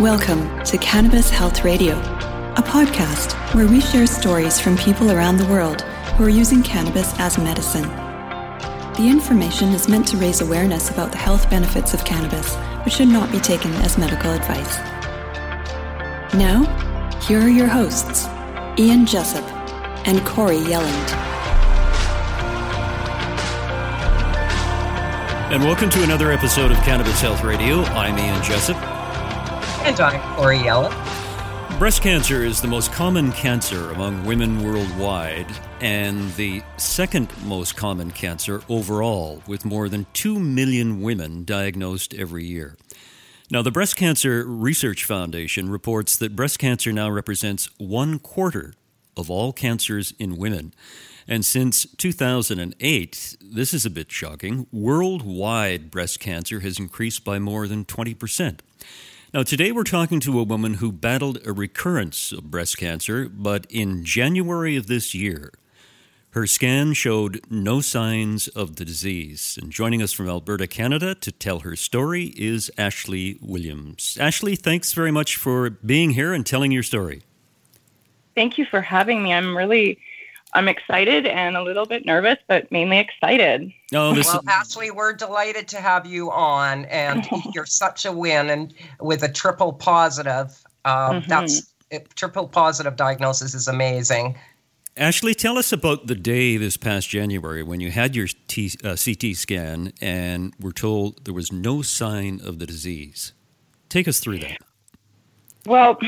Welcome to Cannabis Health Radio, a podcast where we share stories from people around the world who are using cannabis as medicine. The information is meant to raise awareness about the health benefits of cannabis, but should not be taken as medical advice. Now, here are your hosts, Ian Jessup and Corey Yelland. And welcome to another episode of Cannabis Health Radio. I'm Ian Jessup. And I'm. Breast cancer is the most common cancer among women worldwide and the second most common cancer overall, with more than 2 million women diagnosed every year. Now, the Breast Cancer Research Foundation reports that breast cancer now represents one quarter of all cancers in women. And since 2008, this is a bit shocking, worldwide breast cancer has increased by more than 20%. Now, today we're talking to a woman who battled a recurrence of breast cancer, but in January of this year, her scan showed no signs of the disease. And joining us from Alberta, Canada to tell her story is Ashley Williams. Ashley, thanks very much for being here and telling your story. Thank you for having me. I'm really I'm excited and a little bit nervous, but mainly excited. Oh, this well, Ashley, we're delighted to have you on, and you're such a win. And with a triple positive, uh, mm-hmm. that's triple positive diagnosis is amazing. Ashley, tell us about the day this past January when you had your T, uh, CT scan and were told there was no sign of the disease. Take us through that. Well,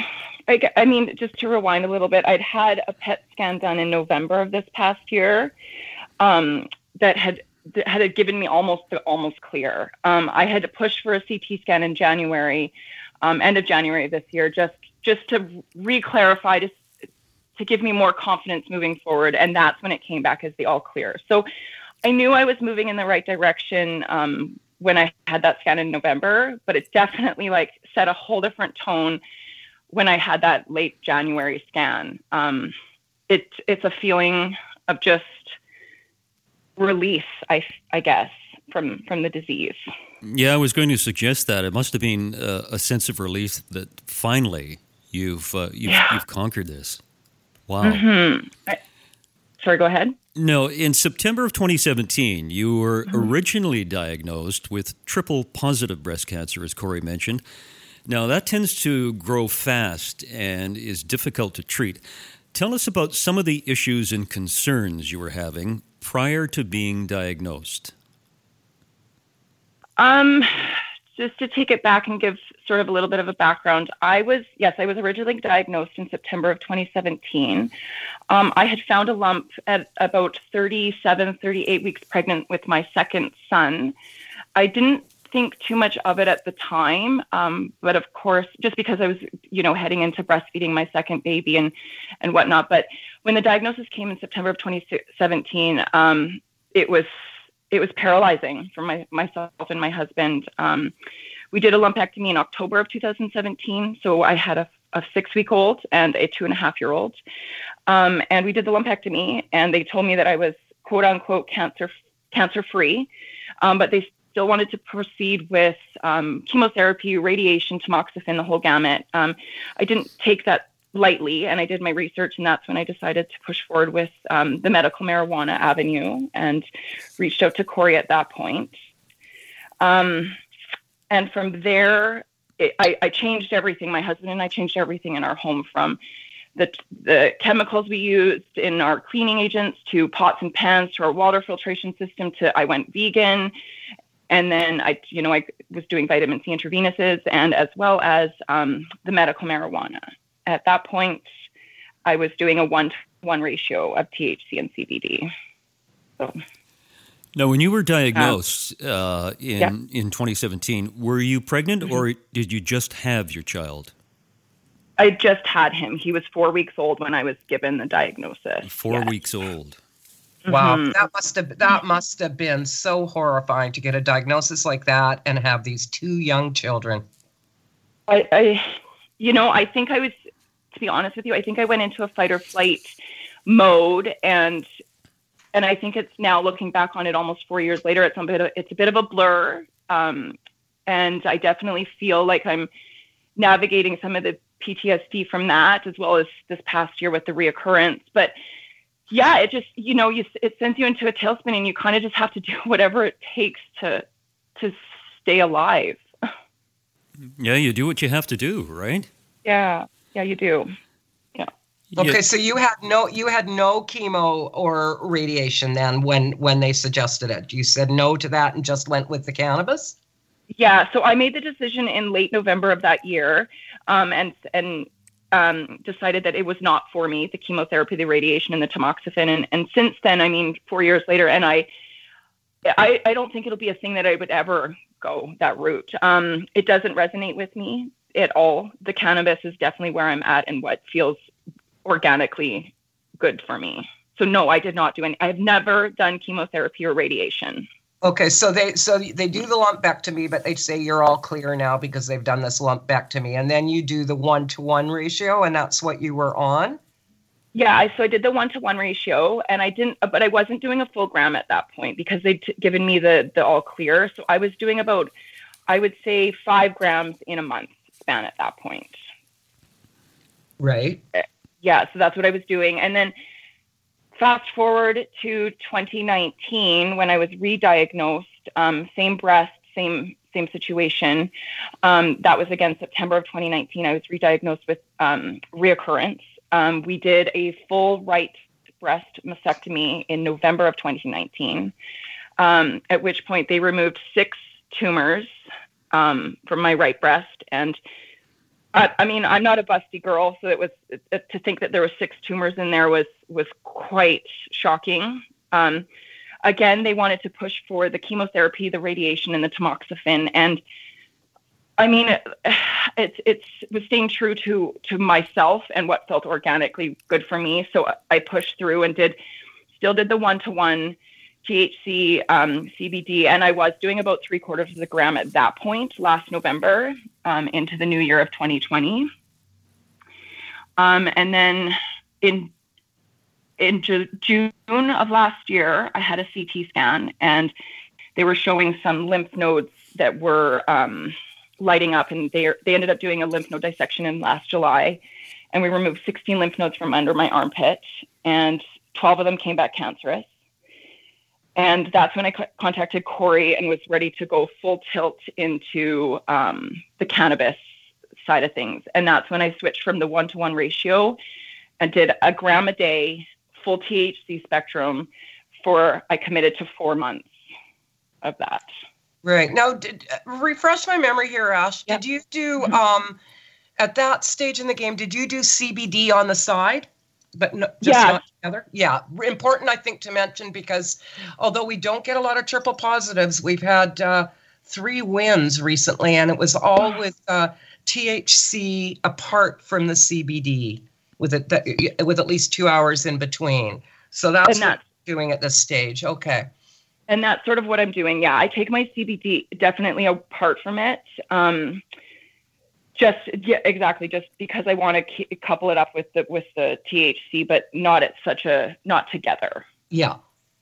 I, I mean, just to rewind a little bit, I'd had a PET scan done in November of this past year um, that had that had given me almost almost clear. Um, I had to push for a CT scan in January, um, end of January this year, just just to re-clarify to to give me more confidence moving forward, and that's when it came back as the all clear. So I knew I was moving in the right direction um, when I had that scan in November, but it definitely like set a whole different tone when I had that late January scan. Um, it, it's a feeling of just release, I, I guess, from, from the disease. Yeah, I was going to suggest that. It must have been uh, a sense of relief that finally you've, uh, you've, yeah. you've, conquered this. Wow. Mm-hmm. I, sorry, go ahead. No, in September of 2017, you were mm-hmm. originally diagnosed with triple positive breast cancer, as Corey mentioned. Now, that tends to grow fast and is difficult to treat. Tell us about some of the issues and concerns you were having prior to being diagnosed. Um, just to take it back and give sort of a little bit of a background, I was, yes, I was originally diagnosed in September of 2017. Um, I had found a lump at about 37, 38 weeks pregnant with my second son. I didn't think too much of it at the time. Um, but of course, just because I was, you know, heading into breastfeeding my second baby and and whatnot. But when the diagnosis came in September of 2017, um, it was it was paralyzing for my myself and my husband. Um, we did a lumpectomy in October of 2017, so I had a, a six week old and a two and a half year old, um, and we did the lumpectomy, and they told me that I was quote unquote cancer cancer free. Um, but they still wanted to proceed with um, chemotherapy, radiation, tamoxifen, the whole gamut. Um, I didn't take that lightly, and I did my research, and that's when I decided to push forward with um, the medical marijuana avenue and reached out to Corey at that point. Um, and from there, it, I, I changed everything. My husband and I changed everything in our home from the, the chemicals we used in our cleaning agents to pots and pans to our water filtration system to I went vegan and then I, you know, I was doing vitamin C intravenous's and as well as um, the medical marijuana. At that point, I was doing a one to one ratio of THC and CBD. So. Now, when you were diagnosed uh, in yeah. in 2017, were you pregnant mm-hmm. or did you just have your child? I just had him. He was four weeks old when I was given the diagnosis. Four yes. weeks old. Wow, mm-hmm. that must have that must have been so horrifying to get a diagnosis like that and have these two young children. I, I, you know, I think I was, to be honest with you, I think I went into a fight or flight mode, and and I think it's now looking back on it almost four years later, it's a bit of, it's a bit of a blur, um, and I definitely feel like I'm navigating some of the PTSD from that, as well as this past year with the reoccurrence. But yeah, it just you know you it sends you into a tailspin, and you kind of just have to do whatever it takes to to stay alive. Yeah, you do what you have to do, right? Yeah, yeah, you do. Yeah. Okay, so you had no you had no chemo or radiation then when when they suggested it. You said no to that and just went with the cannabis. Yeah, so I made the decision in late November of that year, um, and and um, decided that it was not for me, the chemotherapy, the radiation, and the tamoxifen. And, and since then, I mean, four years later, and I, I, I don't think it'll be a thing that I would ever go that route. Um, it doesn't resonate with me at all. The cannabis is definitely where I'm at and what feels organically good for me. So no, I did not do any. I've never done chemotherapy or radiation. Okay, so they so they do the lumpectomy, but they say you're all clear now because they've done this lumpectomy, and then you do the one to one ratio, and that's what you were on. Yeah, so I did the one to one ratio, and I didn't, but I wasn't doing a full gram at that point because they'd t- given me the the all clear. So I was doing about, I would say, five grams in a month span at that point. Right. Eh, yeah, so that's what I was doing, and then fast forward to 2019 when I was re-diagnosed, um, same breast, same same situation. Um, that was again September of 2019. I was re-diagnosed with um, reoccurrence. Um, we did a full right breast mastectomy in November of 2019. Um, at which point they removed six tumors um, from my right breast and I, I mean, I'm not a busty girl, so it was it, to think that there were six tumors in there was was quite shocking. Um, again, they wanted to push for the chemotherapy, the radiation, and the tamoxifen, and I mean, it's it's was staying true to to myself and what felt organically good for me. So I pushed through and did still did the one to one THC, um, CBD, and I was doing about three quarters of a gram at that point last November um, into the new year of 2020. Um, and then in in Ju- June of last year, I had a CT scan, and they were showing some lymph nodes that were um, lighting up, and they they ended up doing a lymph node dissection in last July, and we removed 16 lymph nodes from under my armpit, and 12 of them came back cancerous. And that's when I c- contacted Corey and was ready to go full tilt into um, the cannabis side of things. And that's when I switched from the one to one ratio and did a gram a day, full THC spectrum for, I committed to four months of that. Right. Now, did, uh, refresh my memory here, Ash. Yep. Did you do, mm-hmm. um, at that stage in the game, did you do CBD on the side? But no, just yeah. not together. Yeah, important I think to mention because although we don't get a lot of triple positives, we've had uh, three wins recently, and it was all with uh, THC apart from the CBD, with it with at least two hours in between. So that's, that's doing at this stage. Okay. And that's sort of what I'm doing. Yeah, I take my CBD definitely apart from it. Um, just yeah, exactly. Just because I want to couple it up with the with the THC, but not at such a not together. Yeah,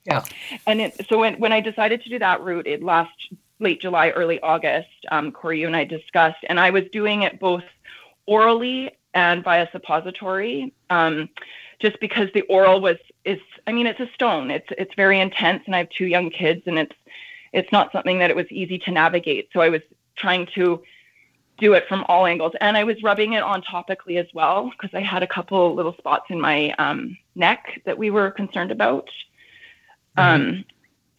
yeah. And it, so when when I decided to do that route, it last late July, early August. Um, Corey, you and I discussed, and I was doing it both orally and via suppository. Um, just because the oral was is I mean it's a stone. It's it's very intense, and I have two young kids, and it's it's not something that it was easy to navigate. So I was trying to do it from all angles. And I was rubbing it on topically as well because I had a couple little spots in my um, neck that we were concerned about. Mm-hmm. Um,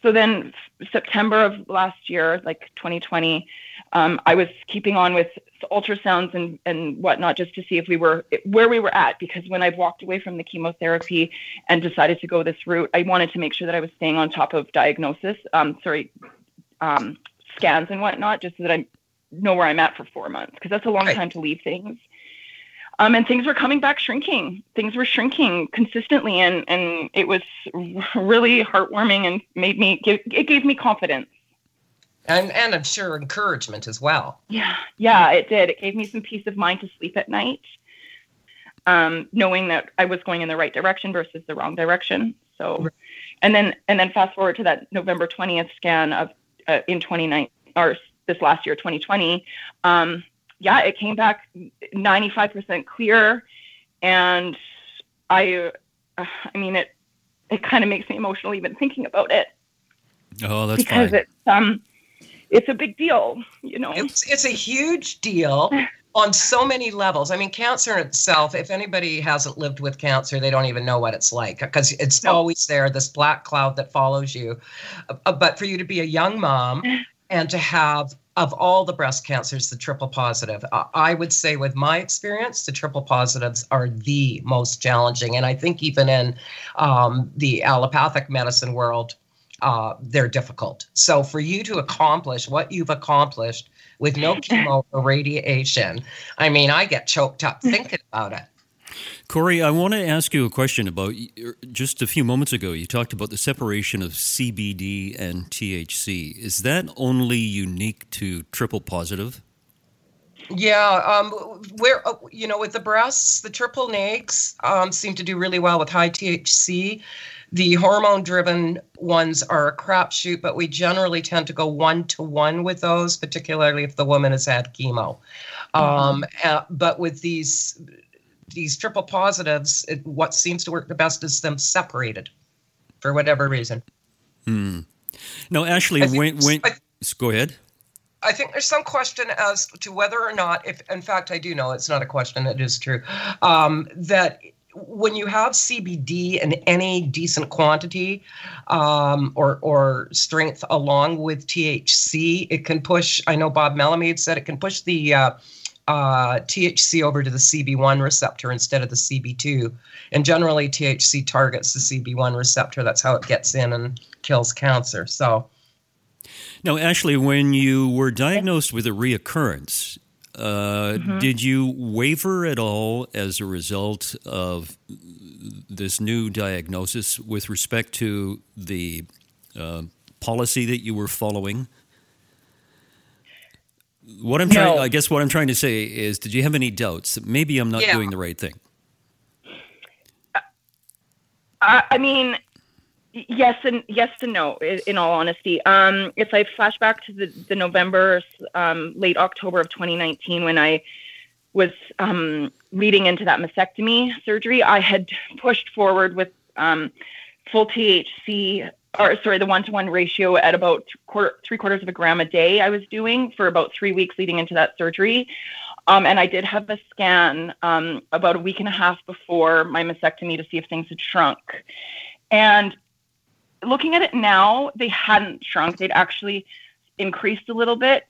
so then September of last year, like 2020, um, I was keeping on with ultrasounds and, and whatnot just to see if we were where we were at because when I walked away from the chemotherapy and decided to go this route, I wanted to make sure that I was staying on top of diagnosis, um, sorry, um, scans and whatnot, just so that I know where I'm at for four months because that's a long right. time to leave things. Um, and things were coming back shrinking. Things were shrinking consistently, and and it was really heartwarming and made me give, it gave me confidence. And and I'm sure encouragement as well. Yeah, yeah, it did. It gave me some peace of mind to sleep at night, um, knowing that I was going in the right direction versus the wrong direction. So, and then and then fast forward to that November 20th scan of uh, in 2019 or this last year, 2020, um, yeah, it came back 95% clear. And I, uh, I mean, it, it kind of makes me emotional even thinking about it. Oh, that's because fine. it's, um, it's a big deal, you know. It's it's a huge deal on so many levels. I mean, cancer itself, if anybody hasn't lived with cancer, they don't even know what it's like because it's no. always there, this black cloud that follows you. Uh, but for you to be a young mom and to have of all the breast cancers, the triple positive, I would say, with my experience, the triple positives are the most challenging. And I think even in um, the allopathic medicine world, uh, they're difficult. So for you to accomplish what you've accomplished with no chemo or radiation, I mean, I get choked up thinking about it. Corey, I want to ask you a question about er, just a few moments ago. You talked about the separation of CBD and THC. Is that only unique to triple positive? Yeah, um, where uh, you know with the breasts, the triple nags um, seem to do really well with high THC. The hormone driven ones are a crapshoot, but we generally tend to go one to one with those, particularly if the woman has had chemo. Mm-hmm. Um, uh, but with these these triple positives, it, what seems to work the best is them separated for whatever reason. Hmm. No, Ashley, when, when, I, go ahead. I think there's some question as to whether or not, if in fact I do know it's not a question, it is true, um, that when you have CBD in any decent quantity um, or or strength along with THC, it can push. I know Bob Melamede said it can push the uh, uh, THC over to the CB1 receptor instead of the CB2. And generally, THC targets the CB1 receptor. That's how it gets in and kills cancer. So. Now, Ashley, when you were diagnosed with a reoccurrence, uh, mm-hmm. Did you waver at all as a result of this new diagnosis with respect to the uh, policy that you were following? What I'm trying, no. I guess, what I'm trying to say is, did you have any doubts that maybe I'm not yeah. doing the right thing? Uh, I mean, yes and yes and no in all honesty um, if i flash back to the, the november um, late october of 2019 when i was um, leading into that mastectomy surgery i had pushed forward with um, full thc or sorry the one-to-one ratio at about quarter, three quarters of a gram a day i was doing for about three weeks leading into that surgery um, and I did have a scan um, about a week and a half before my mastectomy to see if things had shrunk. And looking at it now, they hadn't shrunk. They'd actually increased a little bit.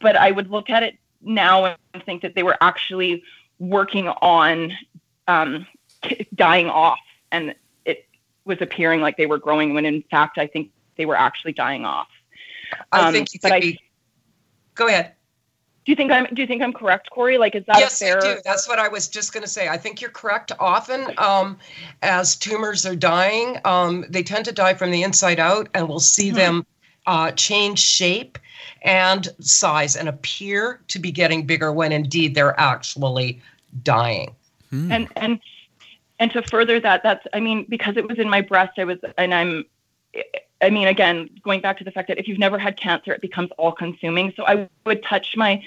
But I would look at it now and think that they were actually working on um, dying off. And was appearing like they were growing when in fact, I think they were actually dying off. I um, think you could I, be. Go ahead. Do you think I'm? Do you think I'm correct, Corey? Like, is that yes, fair? I do. That's what I was just going to say. I think you're correct. Often, um, as tumors are dying, um, they tend to die from the inside out, and we'll see mm-hmm. them uh, change shape and size and appear to be getting bigger when indeed they're actually dying. Hmm. And and and to further that, that's I mean, because it was in my breast, I was, and I'm I mean, again, going back to the fact that if you've never had cancer, it becomes all consuming. So I would touch my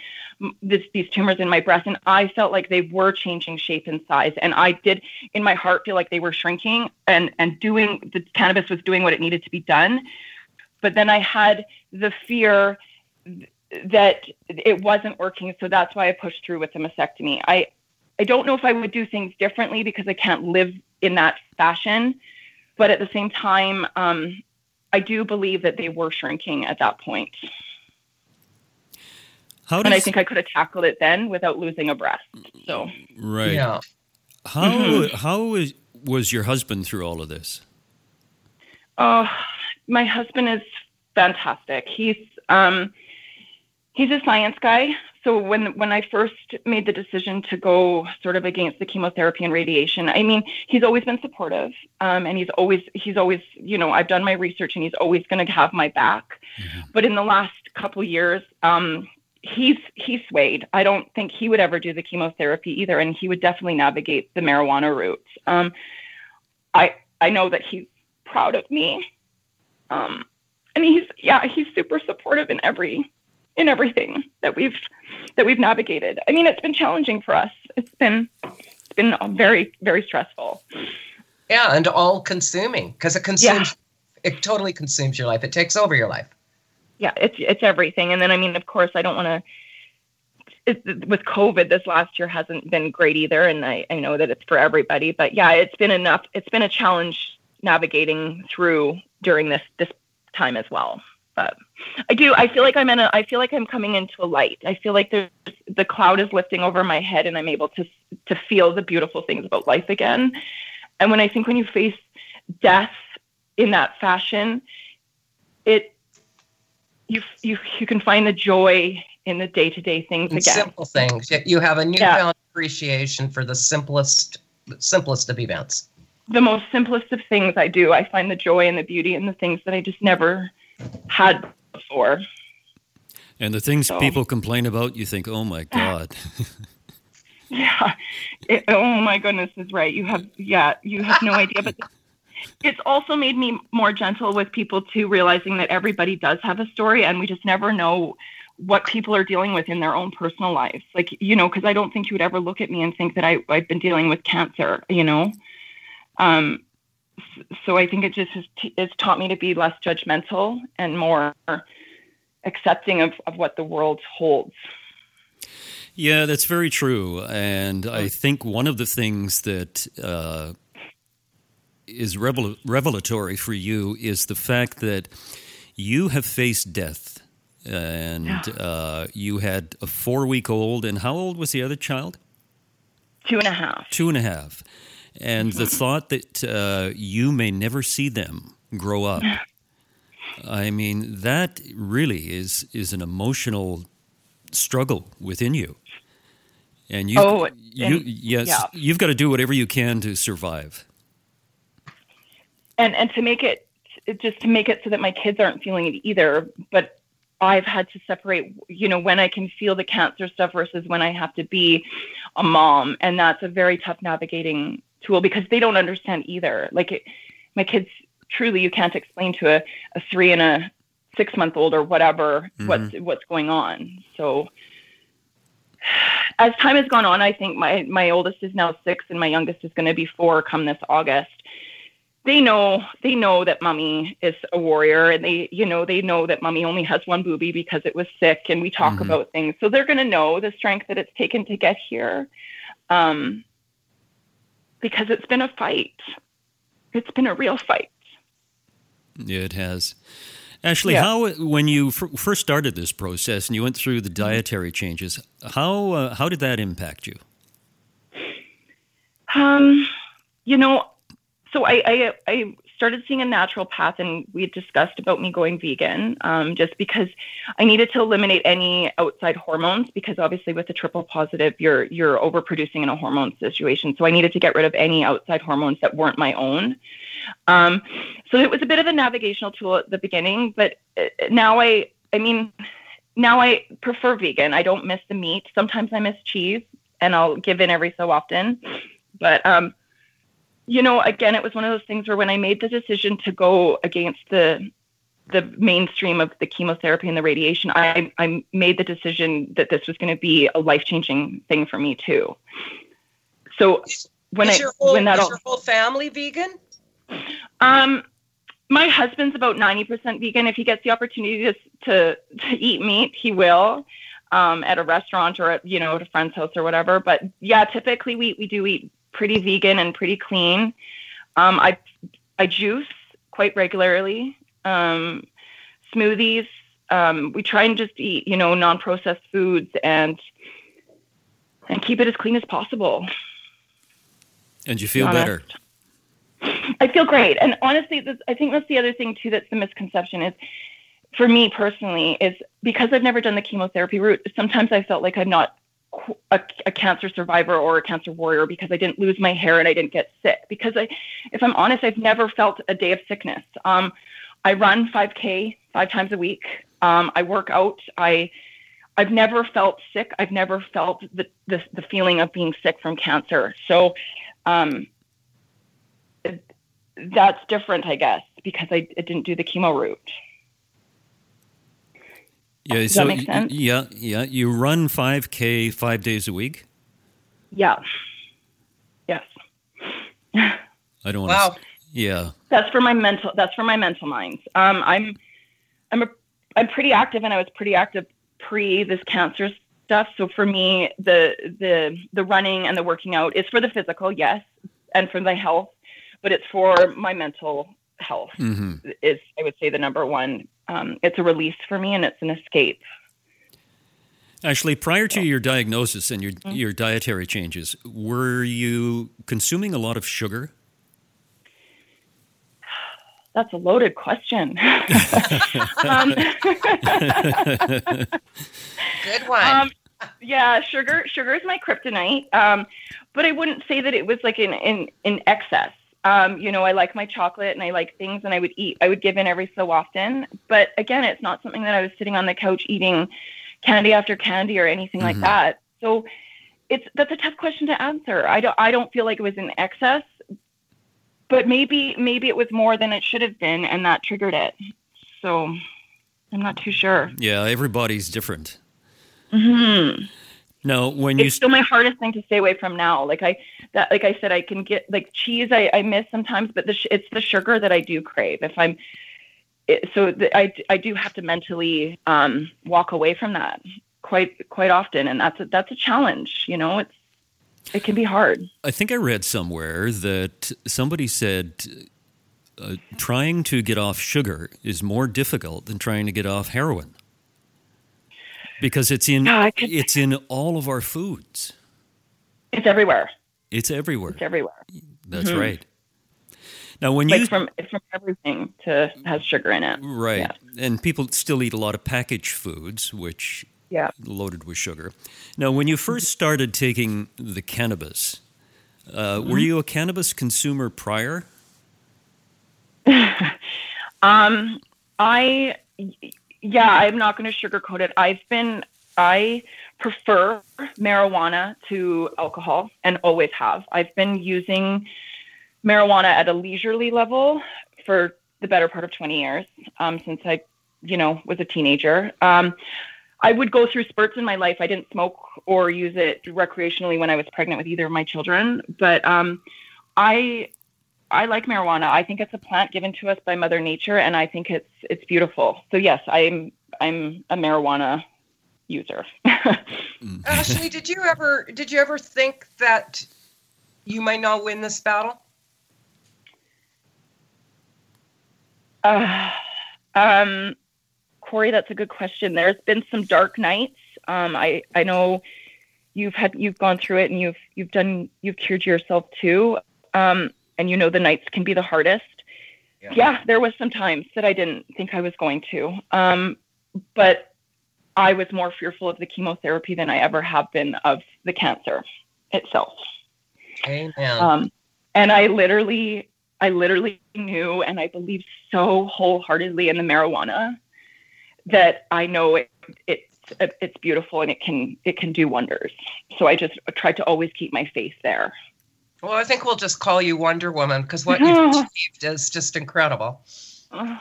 this, these tumors in my breast, and I felt like they were changing shape and size, and I did in my heart feel like they were shrinking, and and doing the cannabis was doing what it needed to be done. But then I had the fear that it wasn't working, so that's why I pushed through with the mastectomy. I I don't know if I would do things differently because I can't live in that fashion, but at the same time. Um, I do believe that they were shrinking at that point. How does, and I think I could have tackled it then without losing a breast. So right. Yeah. How mm-hmm. how is, was your husband through all of this? Oh, my husband is fantastic. He's um, he's a science guy, so when when I first made the decision to go sort of against the chemotherapy and radiation, I mean, he's always been supportive, um, and he's always he's always you know I've done my research and he's always going to have my back. Mm-hmm. But in the last couple years, um, he's he swayed. I don't think he would ever do the chemotherapy either, and he would definitely navigate the marijuana route. Um, I I know that he's proud of me, um, and he's yeah he's super supportive in every in everything that we've that we've navigated. I mean, it's been challenging for us. It's been it's been very very stressful. Yeah, and all consuming because it consumes yeah. it totally consumes your life. It takes over your life. Yeah, it's it's everything. And then I mean, of course, I don't want to with COVID, this last year hasn't been great either, and I, I know that it's for everybody. But yeah, it's been enough. It's been a challenge navigating through during this this time as well. But I do. I feel like I'm in a. I feel like I'm coming into a light. I feel like there's the cloud is lifting over my head, and I'm able to to feel the beautiful things about life again. And when I think when you face death in that fashion, it you you you can find the joy in the day to day things again. Simple things. You have a newfound yeah. appreciation for the simplest simplest of events. The most simplest of things I do. I find the joy and the beauty in the things that I just never had before. And the things so. people complain about, you think, oh my God. yeah. It, oh my goodness is right. You have, yeah, you have no idea. But it's also made me more gentle with people too, realizing that everybody does have a story and we just never know what people are dealing with in their own personal lives. Like, you know, because I don't think you would ever look at me and think that I, I've been dealing with cancer, you know? Um, so I think it just has t- it's taught me to be less judgmental and more accepting of, of what the world holds. Yeah, that's very true. And I think one of the things that uh, is revel- revelatory for you is the fact that you have faced death and uh, you had a four week old. And how old was the other child? Two and a half. Two and a half. And mm-hmm. the thought that uh, you may never see them grow up. I mean, that really is is an emotional struggle within you. And you, oh, you, yes, yeah. you've got to do whatever you can to survive. And and to make it just to make it so that my kids aren't feeling it either. But I've had to separate, you know, when I can feel the cancer stuff versus when I have to be a mom. And that's a very tough navigating tool because they don't understand either. Like it, my kids, truly, you can't explain to a, a three and a six month old or whatever mm-hmm. what's what's going on. So as time has gone on, I think my my oldest is now six and my youngest is going to be four come this August they know they know that mummy is a warrior and they you know they know that mummy only has one booby because it was sick and we talk mm-hmm. about things so they're going to know the strength that it's taken to get here um, because it's been a fight it's been a real fight yeah it has Ashley, yeah. how when you f- first started this process and you went through the dietary changes, how uh, how did that impact you? Um, you know, so I, I, I started seeing a naturopath, and we discussed about me going vegan, um, just because I needed to eliminate any outside hormones, because obviously with the triple positive, you're you're overproducing in a hormone situation. So I needed to get rid of any outside hormones that weren't my own. Um, so it was a bit of a navigational tool at the beginning, but uh, now I, I mean, now I prefer vegan. I don't miss the meat. Sometimes I miss cheese, and I'll give in every so often, but um, you know, again, it was one of those things where when I made the decision to go against the the mainstream of the chemotherapy and the radiation, I, I made the decision that this was going to be a life changing thing for me too. So when is I whole, when that is all, your whole family vegan? Um, my husband's about ninety percent vegan. If he gets the opportunity to to, to eat meat, he will. Um, at a restaurant or at you know at a friend's house or whatever. But yeah, typically we we do eat pretty vegan and pretty clean. Um, I I juice quite regularly. Um, smoothies. Um, we try and just eat, you know, non-processed foods and and keep it as clean as possible. And you feel better. I feel great. And honestly, this, I think that's the other thing too. That's the misconception is, for me personally, is because I've never done the chemotherapy route. Sometimes I felt like I'm not a, a, cancer survivor or a cancer warrior because I didn't lose my hair and I didn't get sick. Because I, if I'm honest, I've never felt a day of sickness. Um, I run 5K five times a week. Um, I work out. I, I've never felt sick. I've never felt the, the, the feeling of being sick from cancer. So, um, that's different, I guess, because I, I didn't do the chemo route. Yeah, Does so that make sense? yeah, yeah. You run 5K five days a week? Yeah. Yes. I don't want Wow. to. Yeah. That's for my mental. That's for my mental minds. Um, I'm, I'm a, I'm pretty active, and I was pretty active pre this cancer stuff. So for me, the the the running and the working out is for the physical, yes, and for my health, but it's for my mental health. hmm Is I would say the number one. Um, it's a release for me, and it's an escape. Actually, prior to your diagnosis and your Mm-hmm. your dietary changes, were you consuming a lot of sugar? That's a loaded question. um, Good one. um, yeah, sugar sugar is my kryptonite. Um, but I wouldn't say that it was like in in in excess. Um, you know, I like my chocolate and I like things, and I would eat. I would give in every so often. But again, it's not something that I was sitting on the couch eating candy after candy or anything like Mhm. that. So it's that's a tough question to answer. I don't I don't feel like it was in excess, but maybe maybe it was more than it should have been, and that triggered it. So I'm not too sure. Yeah, everybody's different. hmm Now, when you it's still my hardest thing to stay away from now. Like I, that, like I said, I can get like cheese. I, I miss sometimes, but the, sh- it's the sugar that I do crave. If I'm, it, so the, I, I do have to mentally um, walk away from that quite, quite often, and that's a, that's a challenge. You know, it's, it can be hard. I think I read somewhere that somebody said uh, trying to get off sugar is more difficult than trying to get off heroin because it's in could- it's in all of our foods. It's everywhere. It's everywhere. It's everywhere. That's Mhm. right. Now, when you Like from, it's from everything to has sugar in it. right, Yeah. and people still eat a lot of packaged foods, which Yeah. loaded with sugar. Now, when you first started taking the cannabis, uh, were you a cannabis consumer prior? Um, I, yeah, I'm not going to sugarcoat it. I've been, I prefer marijuana to alcohol and always have. I've been using marijuana at a leisurely level for the better part of 20 years um, since I, you know, was a teenager. Um, I would go through spurts in my life. I didn't smoke or use it recreationally when I was pregnant with either of my children, but um, I I like marijuana. I think it's a plant given to us by Mother Nature, and I think it's it's beautiful. So yes, I'm I'm a marijuana user. Ashley, did you ever did you ever think that you might not win this battle? uh, um, Corey, that's a good question. There's been some dark nights. Um, I I know you've had you've gone through it, and you've you've done you've cured yourself too. Um, and you know the nights can be the hardest. Yeah. there was some times that I didn't think I was going to. Um, but I was more fearful of the chemotherapy than I ever have been of the cancer itself. Amen. Um, and I literally, I literally knew, and I believe so wholeheartedly in the marijuana that I know it, it's it's beautiful and it can it can do wonders. So I just tried to always keep my faith there. Well, I think we'll just call you Wonder Woman because what you've achieved is just incredible. Ugh.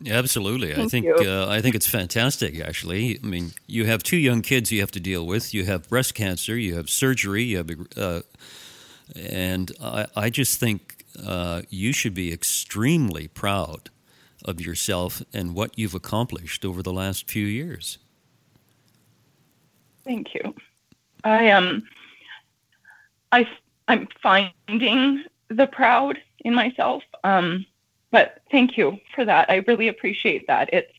Yeah, absolutely. I think uh, I think it's fantastic. Actually, I mean, you have two young kids you have to deal with. You have breast cancer. You have surgery. You have, uh, and I, I just think uh, you should be extremely proud of yourself and what you've accomplished over the last few years. Thank you. I um, I I'm finding the proud in myself. Um, but thank you for that. I really appreciate that. It's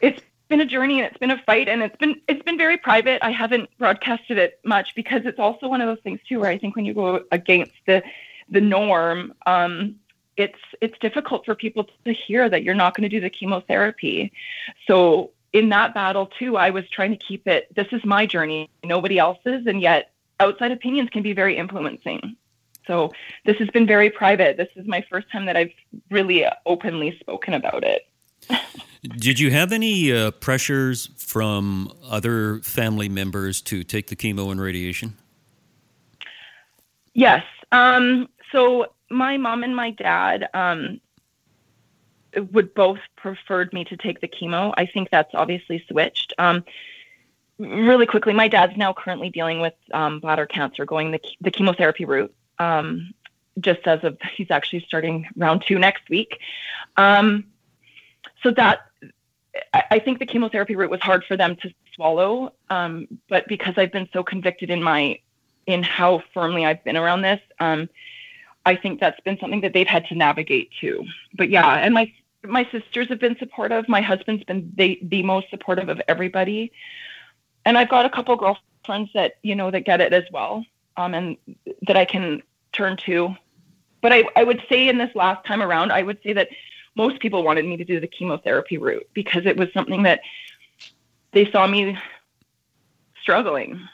it's been a journey and it's been a fight and it's been it's been very private. I haven't broadcasted it much because it's also one of those things too where I think when you go against the the norm, um, it's it's difficult for people to hear that you're not going to do the chemotherapy. So in that battle too, I was trying to keep it. This is my journey, nobody else's, and yet outside opinions can be very influencing. So this has been very private. This is my first time that I've really openly spoken about it. Did you have any uh, pressures from other family members to take the chemo and radiation? Yes. Um, so my mom and my dad, um, would both preferred me to take the chemo. I think that's obviously switched. Um, really quickly, my dad's now currently dealing with um, bladder cancer, going the the chemotherapy route. Um, just as of he's actually starting round two next week. Um, so that I, I, think the chemotherapy route was hard for them to swallow. Um, but because I've been so convicted in my in how firmly I've been around this, um, I think that's been something that they've had to navigate too. But yeah, and my my sisters have been supportive. My husband's been the the most supportive of everybody, and I've got a couple girlfriends that you know that get it as well, um, and that I can turn to. But I I would say in this last time around, I would say that most people wanted me to do the chemotherapy route because it was something that they saw me struggling.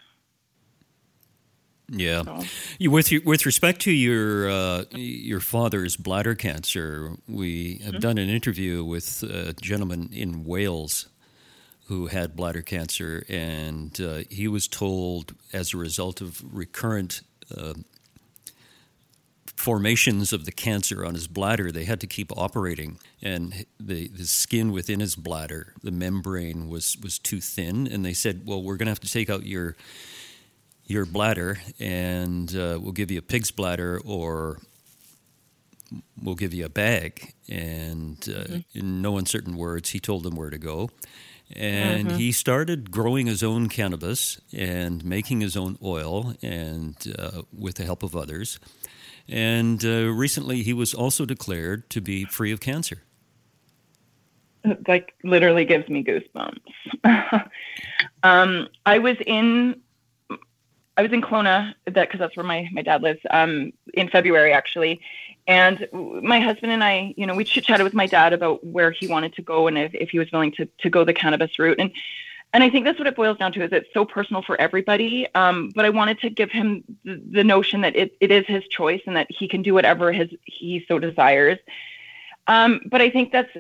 Yeah, so. with with respect to your uh, your father's bladder cancer, we have mm-hmm. done an interview with a gentleman in Wales who had bladder cancer, and uh, he was told as a result of recurrent uh, formations of the cancer on his bladder, they had to keep operating, and the the skin within his bladder, the membrane was was too thin, and they said, "Well, we're going to have to take out your." your bladder, and uh, we'll give you a pig's bladder or we'll give you a bag. And uh, mm-hmm. in no uncertain words, he told them where to go. And mm-hmm. he started growing his own cannabis and making his own oil, and uh, with the help of others. And uh, recently, he was also declared to be free of cancer. Like literally gives me goosebumps. um, I was in I was in Kelowna, that because that's where my my dad lives. Um, in February actually, and my husband and I, you know, we chit chatted with my dad about where he wanted to go and if, if he was willing to to go the cannabis route. And and I think that's what it boils down to is it's so personal for everybody. Um, but I wanted to give him the, the notion that it, it is his choice and that he can do whatever his he so desires. Um, but I think that's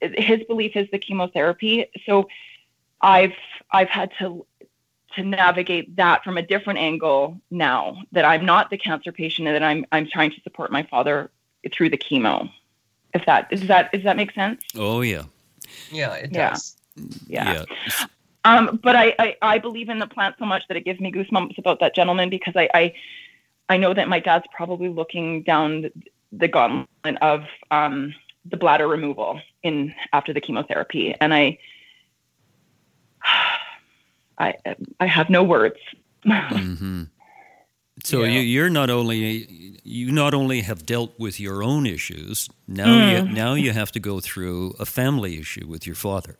his belief is the chemotherapy. So I've I've had to to navigate that from a different angle now that I'm not the cancer patient and that I'm I'm trying to support my father through the chemo. If that does that does that make sense? Oh yeah. Yeah, it does. Yeah. yeah. Um, but I, I, I believe in the plant so much that it gives me goosebumps about that gentleman because I I, I know that my dad's probably looking down the, the gauntlet of um, the bladder removal in after the chemotherapy, and I I I have no words. mm-hmm. So yeah. you, are not only you not only have dealt with your own issues now mm. you, now you have to go through a family issue with your father.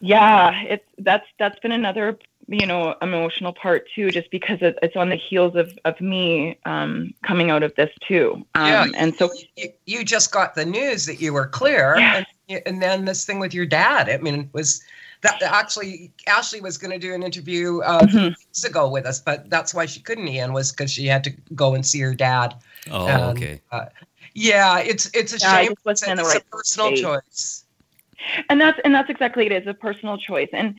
Yeah, it's that's that's been another you know emotional part too, just because it, it's on the heels of of me um, coming out of this too. Um, yeah, and so you, you, just got the news that you were clear, yeah. and, and then this thing with your dad. I mean, it was that actually Ashley was going to do an interview uh, mm-hmm. weeks ago with us, but that's why she couldn't. Ian was because she had to go and see her dad. Oh, and, okay. Uh, yeah, it's it's a yeah, shame. It's, it's right a personal state. choice. And that's and that's exactly it. It's a personal choice. And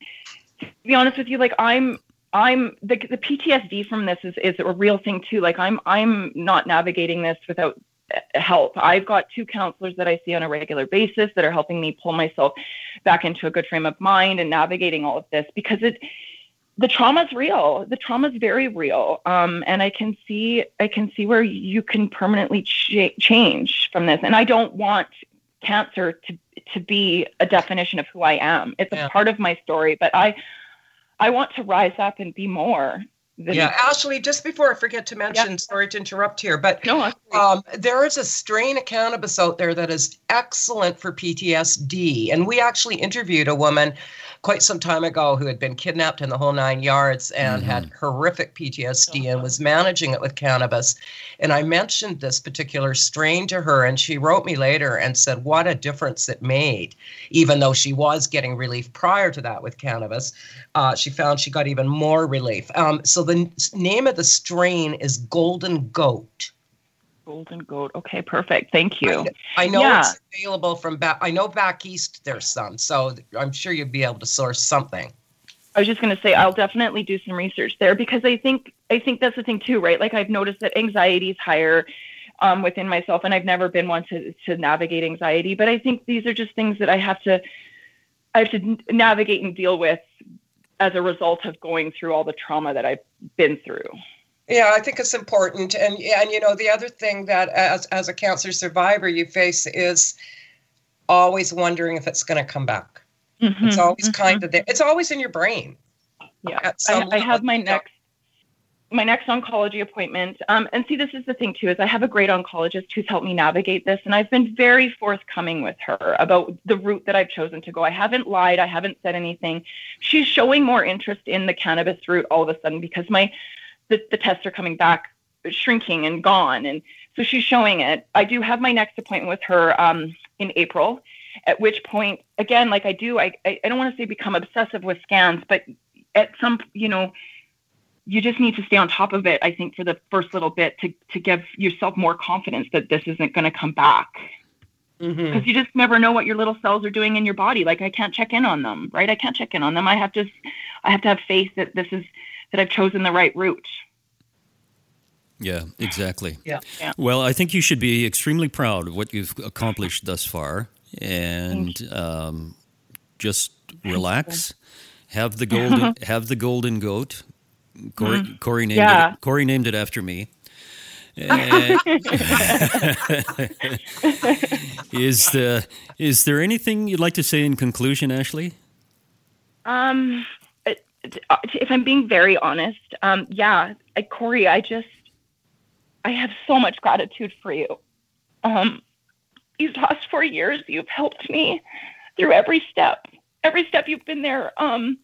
to be honest with you, like I'm I'm the the PTSD from this is is a real thing too. Like I'm I'm not navigating this without help. I've got two counselors that I see on a regular basis that are helping me pull myself back into a good frame of mind and navigating all of this because it the trauma is real. The trauma is very real, um, and I can see I can see where you can permanently ch- change from this. And I don't want cancer to to be a definition of who I am. It's yeah. a part of my story, but I I want to rise up and be more yeah, Ashley, just before I forget to mention, yeah. sorry to interrupt here, but no, um, there is a strain of cannabis out there that is excellent for PTSD. And we actually interviewed a woman quite some time ago who had been kidnapped in the whole nine yards and mm-hmm. had horrific PTSD and was managing it with cannabis. And I mentioned this particular strain to her, and she wrote me later and said what a difference it made, even though she was getting relief prior to that with cannabis. Uh, she found she got even more relief. Um, so the name of the strain is Golden Goat. Golden Goat. Okay, perfect. Thank you. I, I know yeah. it's available from back. I know back east there's some, so I'm sure you'd be able to source something. I was just going to say I'll definitely do some research there because I think I think that's the thing too, right? Like I've noticed that anxiety is higher. um, within myself, and I've never been one to to navigate anxiety. But I think these are just things that I have to I have to navigate and deal with as a result of going through all the trauma that I've been through. Yeah, I think it's important, and and you know the other thing that as as a cancer survivor you face is always wondering if it's going to come back. Mm-hmm, it's always mm-hmm. kind of there. It's always in your brain. Yeah, I, I, have my next my next oncology appointment. Um, and see, this is the thing too, is I have a great oncologist who's helped me navigate this, and I've been very forthcoming with her about the route that I've chosen to go. I haven't lied, I haven't said anything. She's showing more interest in the cannabis route all of a sudden because my the, the tests are coming back shrinking and gone, and so she's showing it. I do have my next appointment with her um, in April. At which point, again, like I do, I I, I don't want to say become obsessive with scans, but at some, you know, you just need to stay on top of it i think for the first little bit to to give yourself more confidence that this isn't going to come back because mm-hmm. you just never know what your little cells are doing in your body like i can't check in on them right i can't check in on them i have to i have to have faith that this is that i've chosen the right route yeah, exactly. Yeah. yeah. Well, I think you should be extremely proud of what you've accomplished thus far, and um, just relax. Have the golden have the golden goat. Corey, mm. Corey named yeah. it. Corey named it after me. is the is there anything you'd like to say in conclusion, Ashley? Um, if I'm being very honest, um, yeah, I, Corey, I just I have so much gratitude for you. Um, these last four years, you've helped me through every step. Every step you've been there. Um,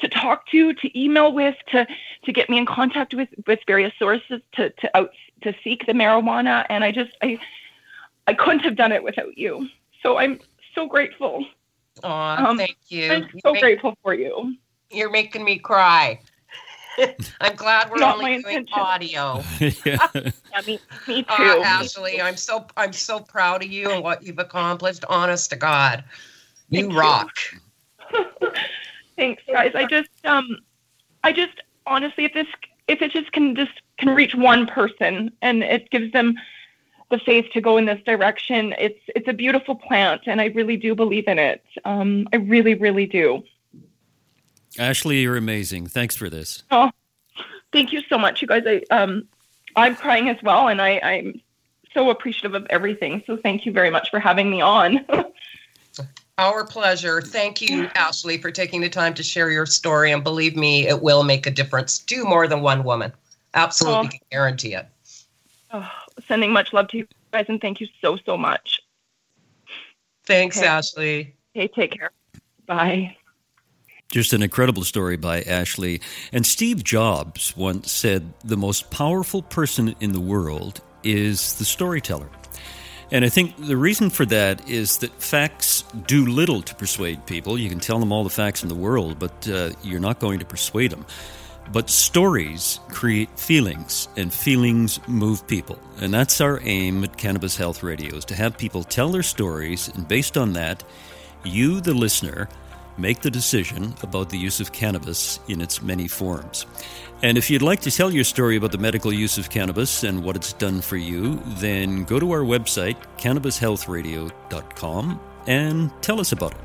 to talk to, to email with, to to get me in contact with with various sources to to out to seek the marijuana. And I just I I couldn't have done it without you. So I'm so grateful. Oh, um, thank you. I'm so make, grateful for you. You're making me cry. I'm glad we're Not only doing audio. yeah. yeah, me, me uh, too. Uh, Ashley, I'm so I'm so proud of you and what you've accomplished. Honest to God, you Thank rock. You. Thanks, guys. I just, um, I just honestly, if this, if it just can just can reach one person and it gives them the faith to go in this direction, it's it's a beautiful plant, and I really do believe in it. Um, I really, really do. Ashley, you're amazing. Thanks for this. Oh, thank you so much, you guys. I um, I'm crying as well, and I, I'm so appreciative of everything. So thank you very much for having me on. Our pleasure. Thank you, Ashley, for taking the time to share your story. And believe me, it will make a difference to more than one woman. Absolutely, oh. can guarantee it. Oh, sending much love to you guys, and thank you so, so much. Thanks, okay. Ashley. Okay, take care. Bye. Just an incredible story by Ashley. And Steve Jobs once said the most powerful person in the world is the storyteller. And I think the reason for that is that facts do little to persuade people. You can tell them all the facts in the world, but uh, you're not going to persuade them. But stories create feelings, and feelings move people. And that's our aim at Cannabis Health Radio, is to have people tell their stories, and based on that, you, the listener, make the decision about the use of cannabis in its many forms. And if you'd like to tell your story about the medical use of cannabis and what it's done for you, then go to our website, cannabishealthradio.com, and tell us about it.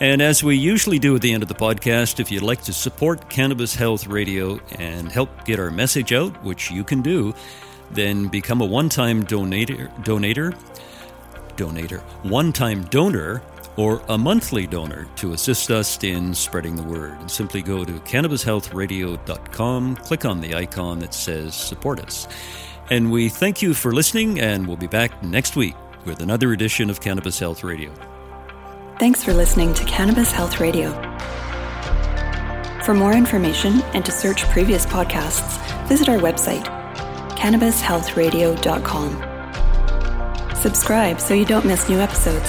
And as we usually do at the end of the podcast, if you'd like to support Cannabis Health Radio and help get our message out, which you can do, then become a one time donator, donator, donator, one time donor or a monthly donor to assist us in spreading the word. Simply go to cannabishealthradio.com, click on the icon that says support us. And we thank you for listening, and we'll be back next week with another edition of Cannabis Health Radio. Thanks for listening to Cannabis Health Radio. For more information and to search previous podcasts, visit our website, cannabishealthradio.com. Subscribe so you don't miss new episodes